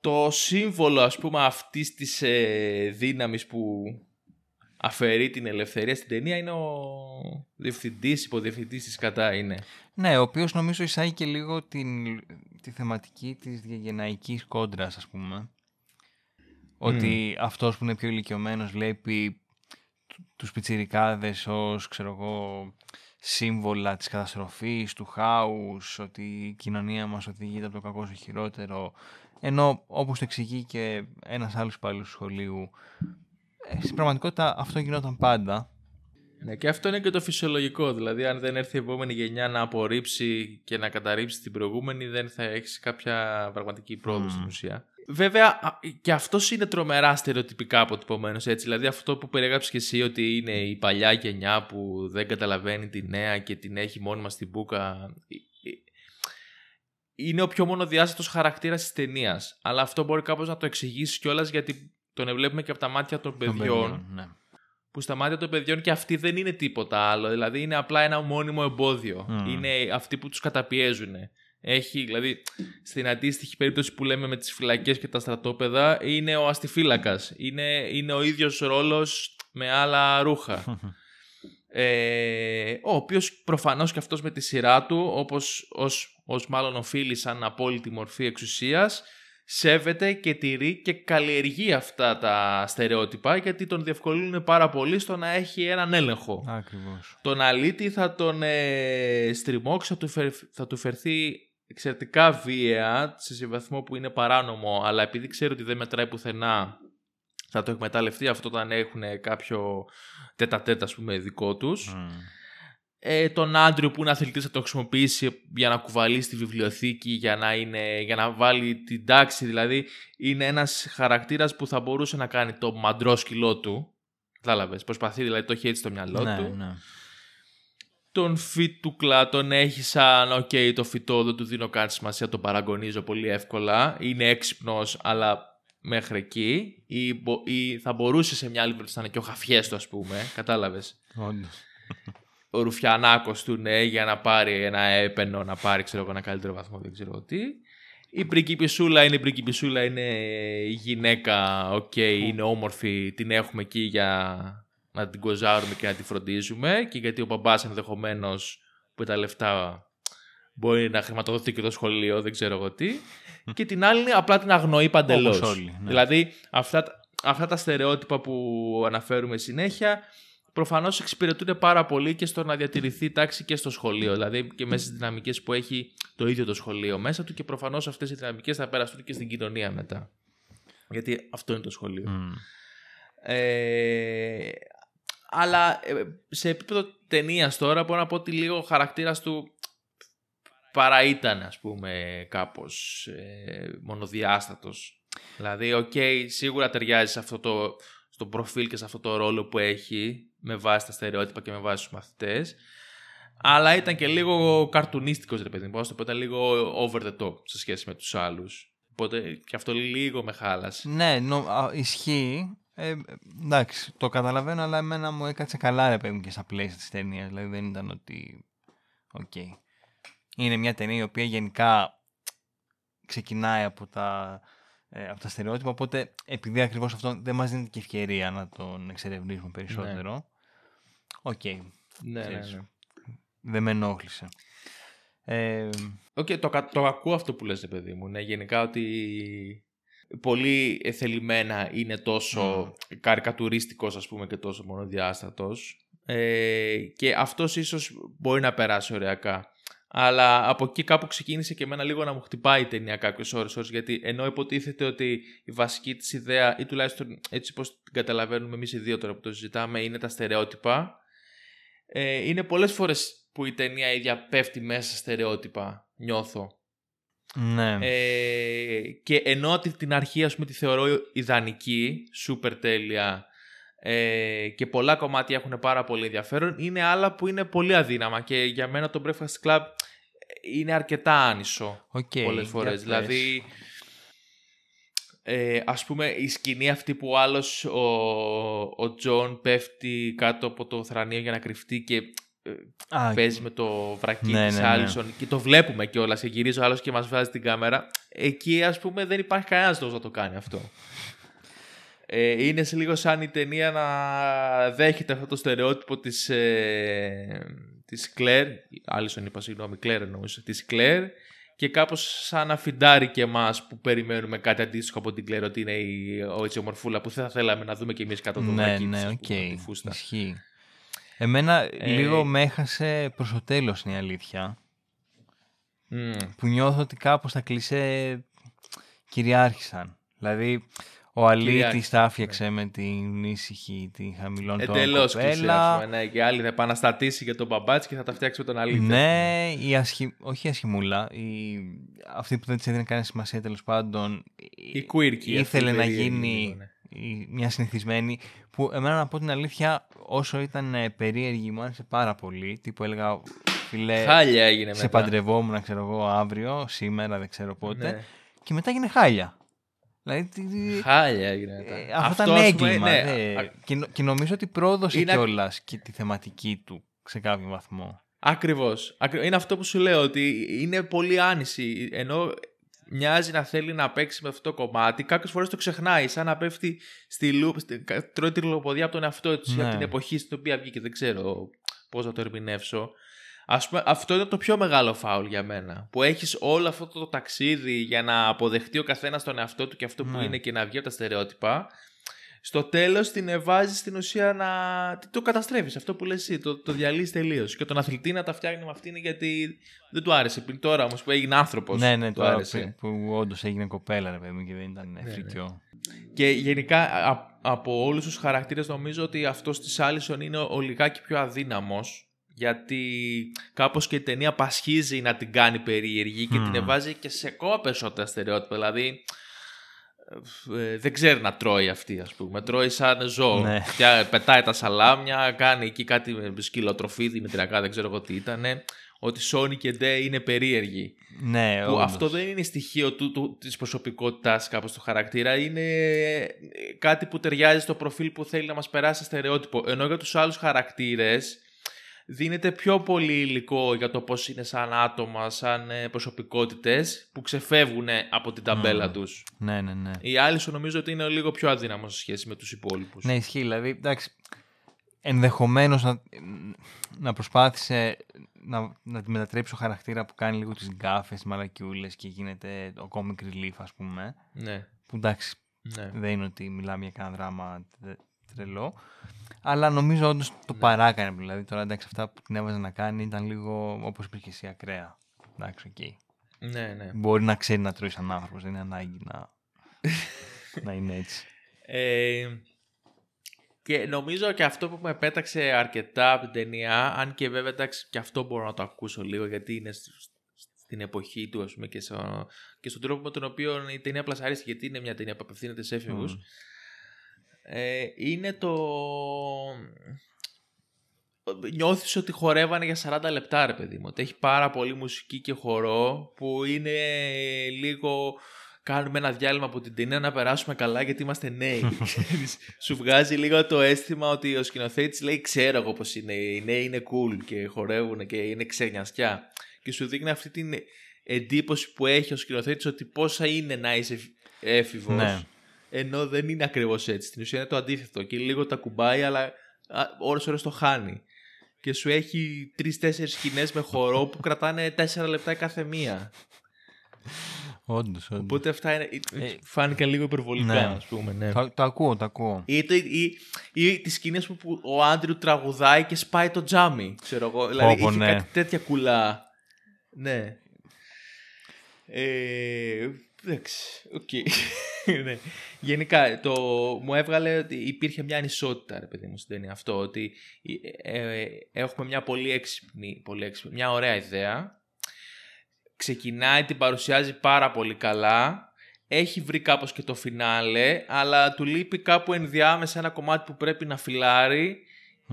Το σύμβολο, ας πούμε, αυτής της ε, δύναμης που αφαιρεί την ελευθερία στην ταινία είναι ο διευθυντής, υποδιευθυντής της κατά είναι. Ναι, ο οποίος νομίζω εισάγει και λίγο την, τη θεματική της διαγενεϊκής κόντρας, ας πούμε. Ότι αυτός που είναι πιο ηλικιωμένος βλέπει του- τους πιτσιρικάδες ως, ξέρω εγώ, σύμβολα της καταστροφής, του χάους, ότι η κοινωνία μας οδηγείται από το κακό στο χειρότερο. Ενώ, όπως το εξηγεί και ένας άλλος υπάλληλος του σχολείου, ε, στην πραγματικότητα αυτό γινόταν πάντα. Ναι, και αυτό είναι και το φυσιολογικό. Δηλαδή, αν δεν έρθει η επόμενη γενιά να απορρίψει και να καταρρύψει την προηγούμενη, δεν θα έχεις κάποια πραγματική πρόοδο Μμμ. στην ουσία. Βέβαια, α, και αυτός είναι τρομερά στερεοτυπικά αποτυπωμένος έτσι. Δηλαδή, αυτό που περιέγραψες και εσύ, ότι είναι η παλιά γενιά που δεν καταλαβαίνει τη νέα και την έχει μόνιμα στην μπουκα. Ε, ε, Είναι ο πιο μονοδιάστατος χαρακτήρας της ταινίας. Αλλά αυτό μπορεί κάπως να το εξηγήσεις κιόλας γιατί τον βλέπουμε και από τα μάτια των των παιδιών ναι. που στα μάτια των παιδιών και αυτοί δεν είναι τίποτα άλλο. Δηλαδή είναι απλά ένα μόνιμο εμπόδιο. Μμμ. Είναι αυτοί που τους καταπιέζουν. Έχει, δηλαδή, στην αντίστοιχη περίπτωση που λέμε με τις φυλακές και τα στρατόπεδα, είναι ο αστιφύλακας. Είναι, είναι ο ίδιος ρόλος με άλλα ρούχα. Ε, ο οποίος προφανώς και αυτός με τη σειρά του, όπως ως, ως μάλλον οφείλει σαν απόλυτη μορφή εξουσίας, σέβεται και τηρεί και καλλιεργεί αυτά τα στερεότυπα γιατί τον διευκολύνουν πάρα πολύ στο να έχει έναν έλεγχο. Ακριβώς. Τον αλήτη θα τον ε, στριμώξει, θα του, φερ- θα του φερθεί εξαιρετικά βία σε βαθμό που είναι παράνομο αλλά επειδή ξέρει ότι δεν μετράει πουθενά θα το εκμεταλλευτεί αυτό όταν έχουν κάποιο τέτα-τέτα ας πούμε δικό τους Μμ. Ε, τον Άντριο που είναι αθλητής θα το χρησιμοποιήσει για να κουβαλήσει τη βιβλιοθήκη, για να, είναι, για να βάλει την τάξη. Δηλαδή είναι ένας χαρακτήρας που θα μπορούσε να κάνει το μαντρόσκυλό του. Κατάλαβες, προσπαθεί δηλαδή το έχει έτσι στο μυαλό ναι, του. ναι. Τον φυτούκλα τον έχει σαν οκ το φυτό δεν του δίνω καν σημασία, τον παραγωνίζω πολύ εύκολα. Είναι έξυπνος αλλά μέχρι εκεί. Ή, μπο- ή θα μπορούσε σε μια άλλη περίπτωση να είναι και ο χαφιές του ας πούμε, κατάλαβες Όντως. Ο Ρουφιανάκος του ναι, για να πάρει ένα έπαινο, να πάρει ξέρω εγώ, ένα καλύτερο βαθμό, δεν ξέρω τι. Η πριγκιπισούλα είναι η πριγκιπισούλα, είναι η γυναίκα, οκ, είναι όμορφη, την έχουμε εκεί για να την κοζάρουμε και να τη φροντίζουμε και γιατί ο μπαμπάς ενδεχομένως που τα λεφτά μπορεί να χρηματοδοθεί και το σχολείο, δεν ξέρω εγώ τι. και την άλλη είναι απλά την αγνοεί παντελώς. Όπως όλοι, ναι. Δηλαδή αυτά, τα- αυτά τα στερεότυπα που αναφέρουμε συνέχεια προφανώς εξυπηρετούν πάρα πολύ και στο να διατηρηθεί η τάξη και στο σχολείο. Δηλαδή και μέσα στις δυναμικές που έχει το ίδιο το σχολείο μέσα του και προφανώς αυτές οι δυναμικές θα περαστούν και στην κοινωνία μετά. Γιατί αυτό είναι το σχολείο. Μμ. Ε, αλλά ε, σε επίπεδο ταινίας τώρα μπορώ να πω ότι λίγο ο χαρακτήρας του παραήταν ας πούμε κάπως ε, μονοδιάστατος. Δηλαδή, οκ, σίγουρα ταιριάζει σε αυτό το, στο προφίλ και σε αυτό το ρόλο που έχει με βάση τα στερεότυπα και με βάση τους μαθητές. Αλλά ήταν και λίγο καρτουνίστικος ρε παιδί μου, πώς το πω, ήταν λίγο over the top σε σχέση με τους άλλους. Οπότε και αυτό λίγο με χάλασε. Ναι, νο, α, ισχύει. Ε, εντάξει, το καταλαβαίνω, αλλά εμένα μου έκατσε καλά ρε παιδί μου και στα πλαίσια της ταινίας. Δηλαδή δεν ήταν ότι... Οκ. Είναι μια ταινία η οποία γενικά ξεκινάει από τα, ε, από τα στερεότυπα, οπότε επειδή ακριβώς αυτό δεν μας δίνει και ευκαιρία να τον εξερευνήσουμε περισσότερο. Οκ, Ναι, ναι, Ξέρεις. ναι. δεν με ενόχλησε. Ε, Οκ, το, κα- το ακούω αυτό που λες, ρε παιδί μου. Ναι, γενικά ότι πολύ ηθελημένα είναι τόσο καρικατουρίστικος, ας πούμε, και τόσο μονοδιάστατος. Ε, και αυτός ίσως μπορεί να περάσει οριακά. Αλλά από εκεί κάπου ξεκίνησε και εμένα λίγο να μου χτυπάει η ταινία κάποιες ώρες, ώρες γιατί ενώ υποτίθεται ότι η βασική της ιδέα ή τουλάχιστον έτσι πως την καταλαβαίνουμε εμείς οι δύο τώρα που το συζητάμε είναι τα στερεότυπα ε, είναι πολλές φορές που η ταινία ίδια πέφτει μέσα στα στερεότυπα, νιώθω. ναι. Ε, και ενώ ότι την αρχή ας πούμε τη θεωρώ ιδανική, σούπερ τέλεια ε, και πολλά κομμάτια έχουν πάρα πολύ ενδιαφέρον, είναι άλλα που είναι πολύ αδύναμα και για μένα το Breakfast Club είναι αρκετά άνισο Οκ, πολλές για φορές. πες. Δηλαδή ε, ας πούμε η σκηνή αυτή που ο άλλος ο, ο Τζον πέφτει κάτω από το θρανείο για να κρυφτεί και ε, Α, παίζει με το βρακί Ναι, της ναι, ναι. Άλισον και το βλέπουμε κιόλας και γυρίζει ο άλλος και μας βγάζει την κάμερα. Εκεί ας πούμε δεν υπάρχει κανένας λόγος να το κάνει αυτό. Ε, είναι σε λίγο σαν η ταινία να δέχεται αυτό το στερεότυπο της, ε, της Κλέρ, Άλισον είπα συγγνώμη, Κλέρ εννοούσα, της Κλέρ και κάπως σαν να φιντάρει και εμάς που περιμένουμε κάτι αντίστοιχο από την Κλέρ ότι είναι η, ο, έτσι, ομορφούλα που θα θέλαμε να δούμε κι εμείς κάτω το ναι, βρακί της, ναι, ας οκ. πούμε, τη φούστα. Ισχύει. Εμένα Ε, λίγο με έχασε προς το τέλος είναι η αλήθεια. Μμ. Που νιώθω ότι κάπως τα κλισέ κυριάρχησαν. Δηλαδή, ο Αλήτης Κυριάρχησαν, τα έφτιαξε με την ήσυχη, την χαμηλών τόνων Εντελώς κοπέλα. Ναι, και άλλη θα επαναστατήσει για τον μπαμπά της και θα τα φτιάξει με τον αλήτη. Ναι, η ασχη... όχι η ασχημούλα, η... αυτή που δεν της έδινε κανένα σημασία τέλος πάντων. Η quirky. ήθελε αυτή να περίεργη γίνει λίγο, ναι. η- μια συνηθισμένη που εμένα να πω την αλήθεια όσο ήταν ε, περίεργη μου άρεσε πάρα πολύ τύπου έλεγα φιλέ Χάλια έγινε σε μετά. παντρευόμουν ξέρω εγώ αύριο σήμερα δεν ξέρω πότε Ναι. και μετά έγινε χάλια δηλαδή τι- τι- Χάλια έγινε μετά. ε, αυτό, ας ήταν πούμε, έγκλημα ναι, δε. α- και, νο- και νομίζω ότι πρόδωσε Είναι- κιόλας και τη θεματική του σε κάποιο βαθμό Ακριβώς. Ακρι- Είναι αυτό που σου λέω ότι είναι πολύ άνηση. Ενώ μοιάζει να θέλει να παίξει με αυτό το κομμάτι, κάποιες φορές το ξεχνάει. Σαν να πέφτει στη λούπ, στη- κα- τρώει τη λογοποδία από τον εαυτό του Ναι. από την εποχή στην οποία βγήκε. Δεν ξέρω πώς να το ερμηνεύσω. Ας πούμε, αυτό είναι το πιο μεγάλο φάουλ για μένα. Που έχεις όλο αυτό το ταξίδι για να αποδεχτεί ο καθένας τον εαυτό του και αυτό που Ναι. είναι και να βγει από τα στερεότυπα. Στο τέλος την βάζει στην ουσία να το καταστρέφεις αυτό που λες εσύ, το, το διαλύεις τελείως. Και τον αθλητή να τα φτιάχνει με αυτήν γιατί δεν του άρεσε. Πριν τώρα όμως που έγινε άνθρωπος ναι ναι του τώρα άρεσε. που, που όντως έγινε κοπέλα ρε παιδί μου και δεν ήταν Ναι, ναι, φρικιό Και γενικά α- από όλους τους χαρακτήρες νομίζω ότι αυτός της Άλισον είναι ο λιγάκι πιο αδύναμος γιατί κάπως και η ταινία πασχίζει να την κάνει περίεργη και Μμμ. την βάζει και σε ακόμα περισσότερα στερεότυπα. Δηλαδή ε, δεν ξέρει να τρώει αυτή ας πούμε. Τρώει σαν ζώο. Ναι. Πια- Πετάει τα σαλάμια, κάνει εκεί κάτι με σκυλοτροφή, δημητριακά, δεν ξέρω εγώ τι ήταν. Ότι Sony και Ντε είναι περίεργοι. ναι Που όντως. αυτό δεν είναι στοιχείο του, του, της προσωπικότητας κάπως του χαρακτήρα, είναι ε, κάτι που ταιριάζει στο προφίλ που θέλει να μας περάσει στερεότυπο. Ενώ για τους άλλους χαρακτήρες δίνεται πιο πολύ υλικό για το πώς είναι σαν άτομα, σαν ε, προσωπικότητες που ξεφεύγουν από την ταμπέλα Μμμ. τους. ναι ναι ναι Η άλλη σου νομίζω ότι είναι λίγο πιο αδύναμο σε σχέση με τους υπόλοιπους. Ναι, ισχύει. Δηλαδή, εντάξει, ενδεχομένως να, να προσπάθησε να, να τη μετατρέψει σε χαρακτήρα που κάνει λίγο τις γκάφες, τις μαλακιούλες και γίνεται το comic relief, ας πούμε. Ναι, Που εντάξει, ναι. δεν είναι ότι μιλάμε για κανένα δράμα τε- τρελό. Αλλά νομίζω όντως το παράκανε. Δηλαδή, τώρα εντάξει, αυτά που την έβαζε να κάνει ήταν λίγο όπως είπε και εσύ ακραία. Εντάξει, οκ. ναι, ναι. Μπορεί να ξέρει να τρώει σαν άνθρωπος, δεν είναι ανάγκη να, να είναι έτσι. Ε, και νομίζω και αυτό που με πέταξε αρκετά από την ταινία, αν και βέβαια εντάξει και αυτό μπορώ να το ακούσω λίγο γιατί είναι σ- στην εποχή του ας πούμε και, στο, και στον τρόπο με τον οποίο η ταινία πλασαρίστηκε γιατί είναι μια ταινία που απευθύνεται σε έφηβους Μμμ. Ε, είναι το νιώθεις ότι χορεύανε για 40 λεπτά ρε παιδί μου ότι έχει πάρα πολύ μουσική και χορό που είναι λίγο κάνουμε ένα διάλειμμα από την ταινία να περάσουμε καλά γιατί είμαστε νέοι Ξέρεις, σου βγάζει λίγο το αίσθημα ότι ο σκηνοθέτης λέει ξέρω εγώ πως είναι οι νέοι είναι cool και χορεύουν και είναι ξενιαστιά και σου δείχνει αυτή την εντύπωση που έχει ο σκηνοθέτης ότι πόσα είναι να είσαι έφηβος. Ναι. Ενώ δεν είναι ακριβώς έτσι. Στην ουσία είναι το αντίθετο. Και λίγο τα κουμπάει, αλλά α, ώρες ώρες το χάνει. Και σου έχει τρει-τέσσερι σκηνές με χορό που κρατάνε τέσσερα λεπτά η κάθε μία. Όντως, όντως. Οπότε αυτά είναι, Ε, φάνηκαν λίγο υπερβολικά, ναι. ας πούμε. Ναι. Το, το ακούω, το ακούω. Ή, το, ή, ή τις σκηνές που, που ο Άντριου τραγουδάει και σπάει το τζάμι, ξέρω εγώ. Δηλαδή πω, είχε ναι. κάτι τέτοια κουλά. Ναι. Ε, εντάξει, οκ. ναι. Γενικά, το, μου έβγαλε ότι υπήρχε μια ανισότητα, ρε παιδί μου, στην ταινία αυτό, ότι ε, ε, έχουμε μια πολύ έξυπνη, πολύ έξυπνη, μια ωραία ιδέα, ξεκινάει, την παρουσιάζει πάρα πολύ καλά, έχει βρει κάπως και το φινάλε, αλλά του λείπει κάπου ενδιάμεσα ένα κομμάτι που πρέπει να φιλάρει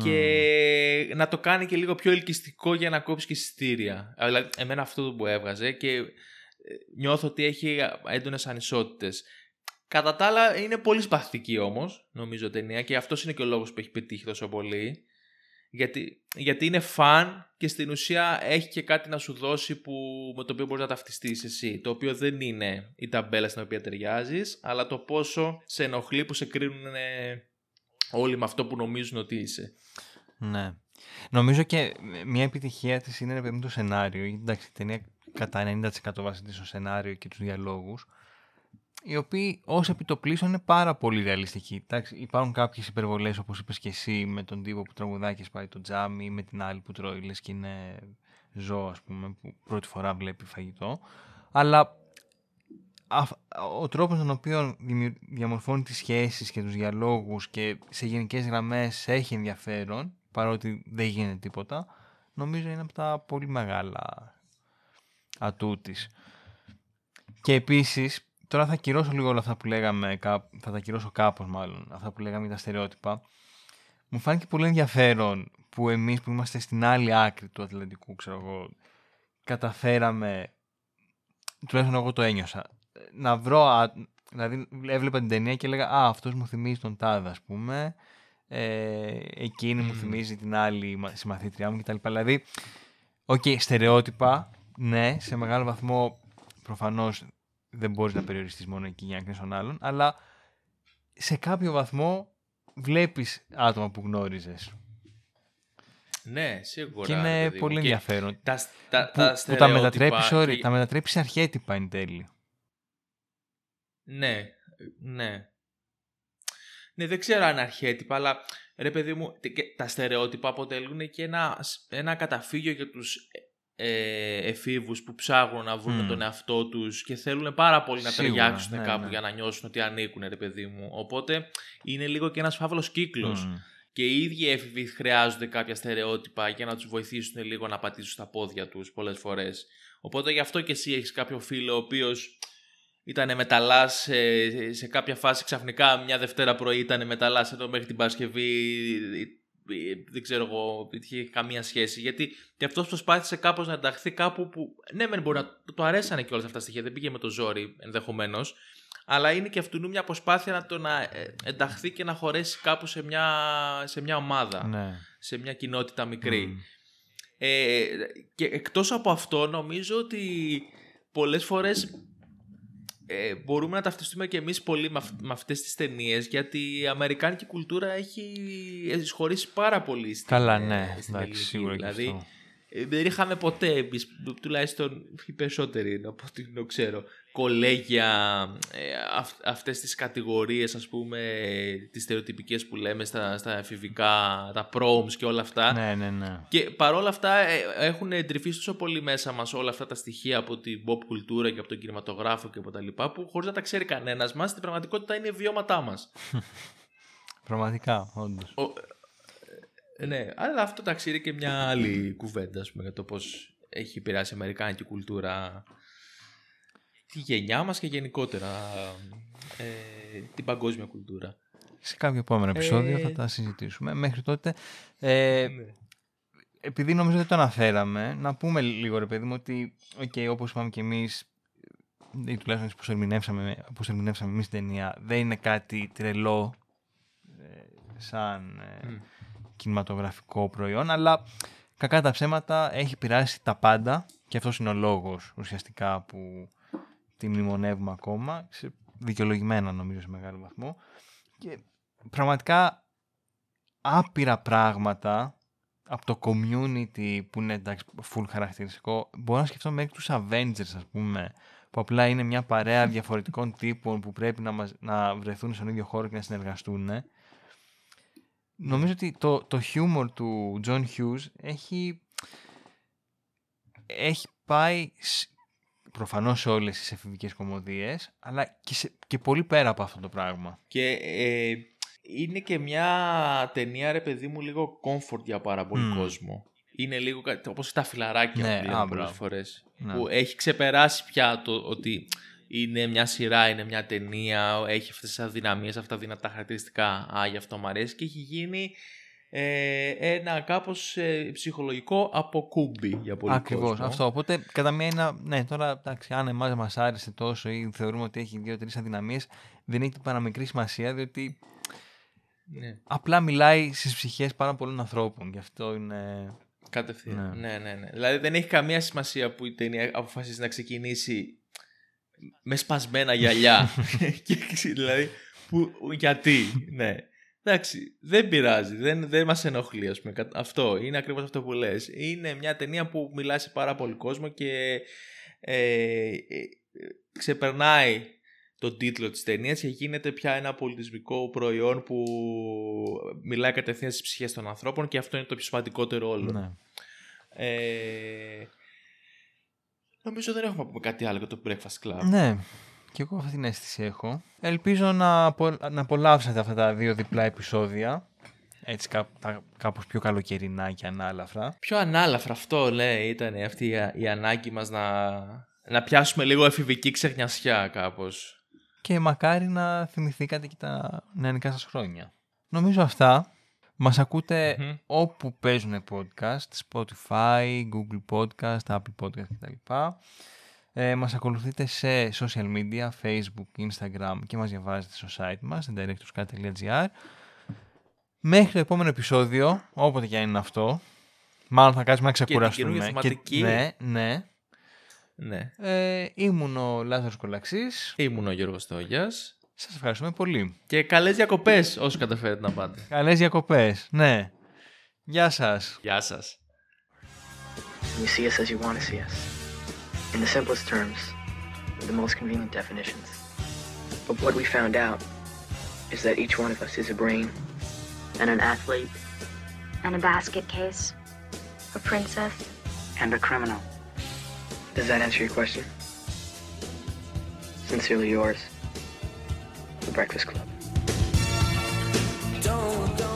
και να το κάνει και λίγο πιο ελκυστικό για να κόψει και εισιτήρια. Δηλαδή, εμένα αυτό που έβγαζε και ε, νιώθω ότι έχει έντονες ανισότητες. Κατά τα άλλα είναι πολύ σπαθητική όμως, νομίζω ταινία και αυτός είναι και ο λόγος που έχει πετύχει τόσο πολύ. Γιατί, γιατί είναι φαν και στην ουσία έχει και κάτι να σου δώσει που, με το οποίο μπορείς να ταυτιστείς εσύ. Το οποίο δεν είναι η ταμπέλα στην οποία ταιριάζεις, αλλά το πόσο σε ενοχλεί που σε κρίνουν όλοι με αυτό που νομίζουν ότι είσαι. Ναι. Νομίζω και μια επιτυχία της είναι με το σενάριο. Γιατί εντάξει, η ταινία κατά 90% βασίζεται στο σενάριο και τους διαλόγους οι οποίοι ως επιτοπλίστων είναι πάρα πολύ ρεαλιστικοί. Εντάξει, υπάρχουν κάποιες υπερβολές, όπως είπες και εσύ, με τον τύπο που τραγουδάει και σπάει το τζάμι, ή με την άλλη που τρώει, λες και είναι ζώο, ας πούμε, που πρώτη φορά βλέπει φαγητό. Αλλά ο τρόπος τον οποίο διαμορφώνει τις σχέσεις και τους διαλόγους και σε γενικές γραμμές έχει ενδιαφέρον, παρότι δεν γίνεται τίποτα, νομίζω είναι από τα πολύ μεγάλα ατού Και επίσης, τώρα θα κυρώσω λίγο όλα αυτά που λέγαμε, θα τα κυρώσω κάπως μάλλον, αυτά που λέγαμε για τα στερεότυπα. Μου φάνηκε πολύ ενδιαφέρον που εμείς που είμαστε στην άλλη άκρη του Ατλαντικού, ξέρω εγώ, καταφέραμε, τουλάχιστον εγώ το ένιωσα, να βρω, δηλαδή έβλεπα την ταινία και έλεγα «Α, αυτός μου θυμίζει τον τάδε, ας πούμε, ε, εκείνη μου θυμίζει την άλλη συμμαθήτριά μου κτλ. Δηλαδή, ok, okay, στερεότυπα, ναι, σε μεγάλο βαθμό προφανώς δεν μπορείς να περιοριστείς μόνο εκεί για να κρίνεις τον άλλον, αλλά σε κάποιο βαθμό βλέπεις άτομα που γνώριζες. Ναι, σίγουρα. Και είναι πολύ ενδιαφέρον. Τα, τα, που, τα, που τα μετατρέπεις, sorry, τα μετατρέπεις σε αρχέτυπα εν τέλει. Ναι, ναι. Ναι, δεν ξέρω αν αρχέτυπα, αλλά ρε παιδί μου, τα στερεότυπα αποτελούν και ένα, ένα καταφύγιο για τους ε, εφήβους που ψάχνουν να βρουν τον εαυτό τους και θέλουν πάρα πολύ να ταιριάξουν ναι, κάπου ναι. για να νιώσουν ότι ανήκουν ρε παιδί μου. Οπότε είναι λίγο και ένας φαύλος κύκλος. Και οι ίδιοι έφηβοι χρειάζονται κάποια στερεότυπα για να τους βοηθήσουν λίγο να πατήσουν στα πόδια τους πολλές φορές. Οπότε γι' αυτό και εσύ έχεις κάποιο φίλο ο οποίος ήταν μεταλλά σε, σε κάποια φάση ξαφνικά μια Δευτέρα πρωί ήταν μεταλλά εδώ μέχρι την Παρασκευή δεν ξέρω εγώ, είχε καμία σχέση. Γιατί και αυτός προσπάθησε κάπως να ενταχθεί κάπου που. Ναι, μεν μπορεί να το αρέσανε και όλα αυτά τα στοιχεία, δεν πήγε με το ζόρι ενδεχομένως. Αλλά είναι και αυτού μια προσπάθεια να το να ε, ενταχθεί και να χωρέσει κάπου σε μια, σε μια ομάδα. Ναι. Σε μια κοινότητα μικρή. Ε, και εκτός από αυτό νομίζω ότι πολλές φορές ε, μπορούμε να ταυτιστούμε και εμείς πολύ με, με αυτές τις ταινίες γιατί η αμερικάνικη κουλτούρα έχει εισχωρήσει πάρα πολύ στην, Καλά, ναι, στην εντάξει, σίγουρα δηλαδή, ε, δεν είχαμε ποτέ, τουλάχιστον οι περισσότεροι από ό,τι το ξέρω, κολέγια, ε, αυ, αυτές τις κατηγορίες ας πούμε, τις στερεοτυπικές που λέμε στα, στα εφηβικά, τα proms και όλα αυτά. Ναι, ναι, ναι. Και παρόλα αυτά ε, έχουν εντρυφήσει τόσο πολύ μέσα μας όλα αυτά τα στοιχεία από την pop κουλτούρα και από τον κινηματογράφο και από τα λοιπά που χωρίς να τα ξέρει κανένας μας, στην πραγματικότητα είναι βιώματά μας. Πραγματικά, όντως. Ε, ναι, αλλά αυτό τα ξέρει και μια άλλη κουβέντα πούμε, για το πώς έχει επηρεάσει η Αμερικάνικη κουλτούρα τη γενιά μας και γενικότερα ε, την παγκόσμια κουλτούρα. Σε κάποιο επόμενο επεισόδιο θα ε, τα συζητήσουμε. Μέχρι τότε, ε, ναι. επειδή νομίζω δεν το αναφέραμε, να πούμε λίγο ρε παιδί μου ότι okay, όπως είπαμε και εμείς ή τουλάχιστον πώς ερμηνεύσαμε, πώς ερμηνεύσαμε εμείς την ταινία δεν είναι κάτι τρελό σαν κινηματογραφικό προϊόν, αλλά κακά τα ψέματα έχει πειράσει τα πάντα και αυτός είναι ο λόγος ουσιαστικά που τη μνημονεύουμε ακόμα, δικαιολογημένα νομίζω σε μεγάλο βαθμό. Και πραγματικά άπειρα πράγματα από το community που είναι εντάξει full χαρακτηριστικό μπορώ να σκεφτώ μέχρι τους Avengers ας πούμε που απλά είναι μια παρέα διαφορετικών τύπων που πρέπει να, μας, να βρεθούν στον ίδιο χώρο και να συνεργαστούν Νομίζω ότι το, το χιούμορ του John Hughes έχει, έχει πάει προφανώς σε όλες τις εφηβικές κομμωδίες, αλλά και, και πολύ πέρα από αυτό το πράγμα. Και ε, είναι και μια ταινία, ρε παιδί μου, λίγο comfort για πάρα πολύ κόσμο. Είναι λίγο όπως τα φιλαράκια ναι, που πολλές φορές. Ναι. Που έχει ξεπεράσει πια το ότι είναι μια σειρά, είναι μια ταινία, έχει αυτές τις αδυναμίες, αυτά τα δυνατά χαρακτηριστικά. Α, γι' αυτό μου αρέσει και έχει γίνει ε, ένα κάπως ε, ψυχολογικό αποκούμπι για πολύ Ακριβώς, κόσμο. αυτό. Οπότε, κατά μία είναι, ναι, τώρα, εντάξει, αν εμάς μας άρεσε τόσο ή θεωρούμε ότι έχει δύο-τρεις αδυναμίες, δεν έχει παραμικρή σημασία, διότι Ναι. απλά μιλάει στις ψυχές πάρα πολλών ανθρώπων. Γι' αυτό είναι... Κατευθείαν. Ναι. Ναι. ναι, ναι, Δηλαδή δεν έχει καμία σημασία που η ταινία αποφασίζει να ξεκινήσει με σπασμένα γυαλιά. Και, δηλαδή, που, γιατί, ναι. Εντάξει, δεν πειράζει, δεν, δεν μας ενοχλεί ας πούμε. κα- Αυτό, είναι ακριβώς αυτό που λες. Είναι μια ταινία που μιλάει σε πάρα πολύ κόσμο και ε, ε, ξεπερνάει τον τίτλο της ταινίας και γίνεται πια ένα πολιτισμικό προϊόν που μιλάει κατευθείαν στις ψυχές των ανθρώπων και αυτό είναι το πιο σημαντικότερο όλο. Ναι. Ε, νομίζω δεν έχουμε να πούμε κάτι άλλο για το Breakfast Club. ναι, και εγώ αυτή την αίσθηση έχω. Ελπίζω να, απο- να απολαύσετε αυτά τα δύο διπλά επεισόδια. Έτσι κά, τα, κάπως πιο καλοκαιρινά και ανάλαφρα. Πιο ανάλαφρα αυτό, ναι, ήταν αυτή η, η ανάγκη μας να, να πιάσουμε λίγο εφηβική ξεχνιασιά κάπως. Και μακάρι να θυμηθήκατε και τα νεανικά σας χρόνια. Νομίζω αυτά. Μας ακούτε Μμμ. όπου παίζουν podcast, Spotify, Google Podcast, Apple Podcast κτλ. Ε, μας ακολουθείτε σε social media, Facebook, Instagram και μας διαβάζετε στο site μας, directorscat.gr. Μέχρι το επόμενο επεισόδιο, όποτε και αν είναι αυτό, μάλλον θα κάτσουμε να ξεκουραστούμε. καινούργια θεματική. ναι, ναι. Ναι. Ε, ήμουν ο Λάζαρος Κολαξής. Ήμουν ο Γιώργος Στόγιας. Σας ευχαριστούμε πολύ. Και καλές διακοπές όσο καταφέρετε να πάτε. Καλές διακοπές. Ναι. Γεια σας. Γεια σας. You see us as you want to see us. In the simplest terms, with the most convenient definitions. But what we found out is that each one of us is a brain and an athlete and a basket case, a princess, and a criminal. Does that answer your question? Sincerely yours, The Breakfast Club. Don't, don't.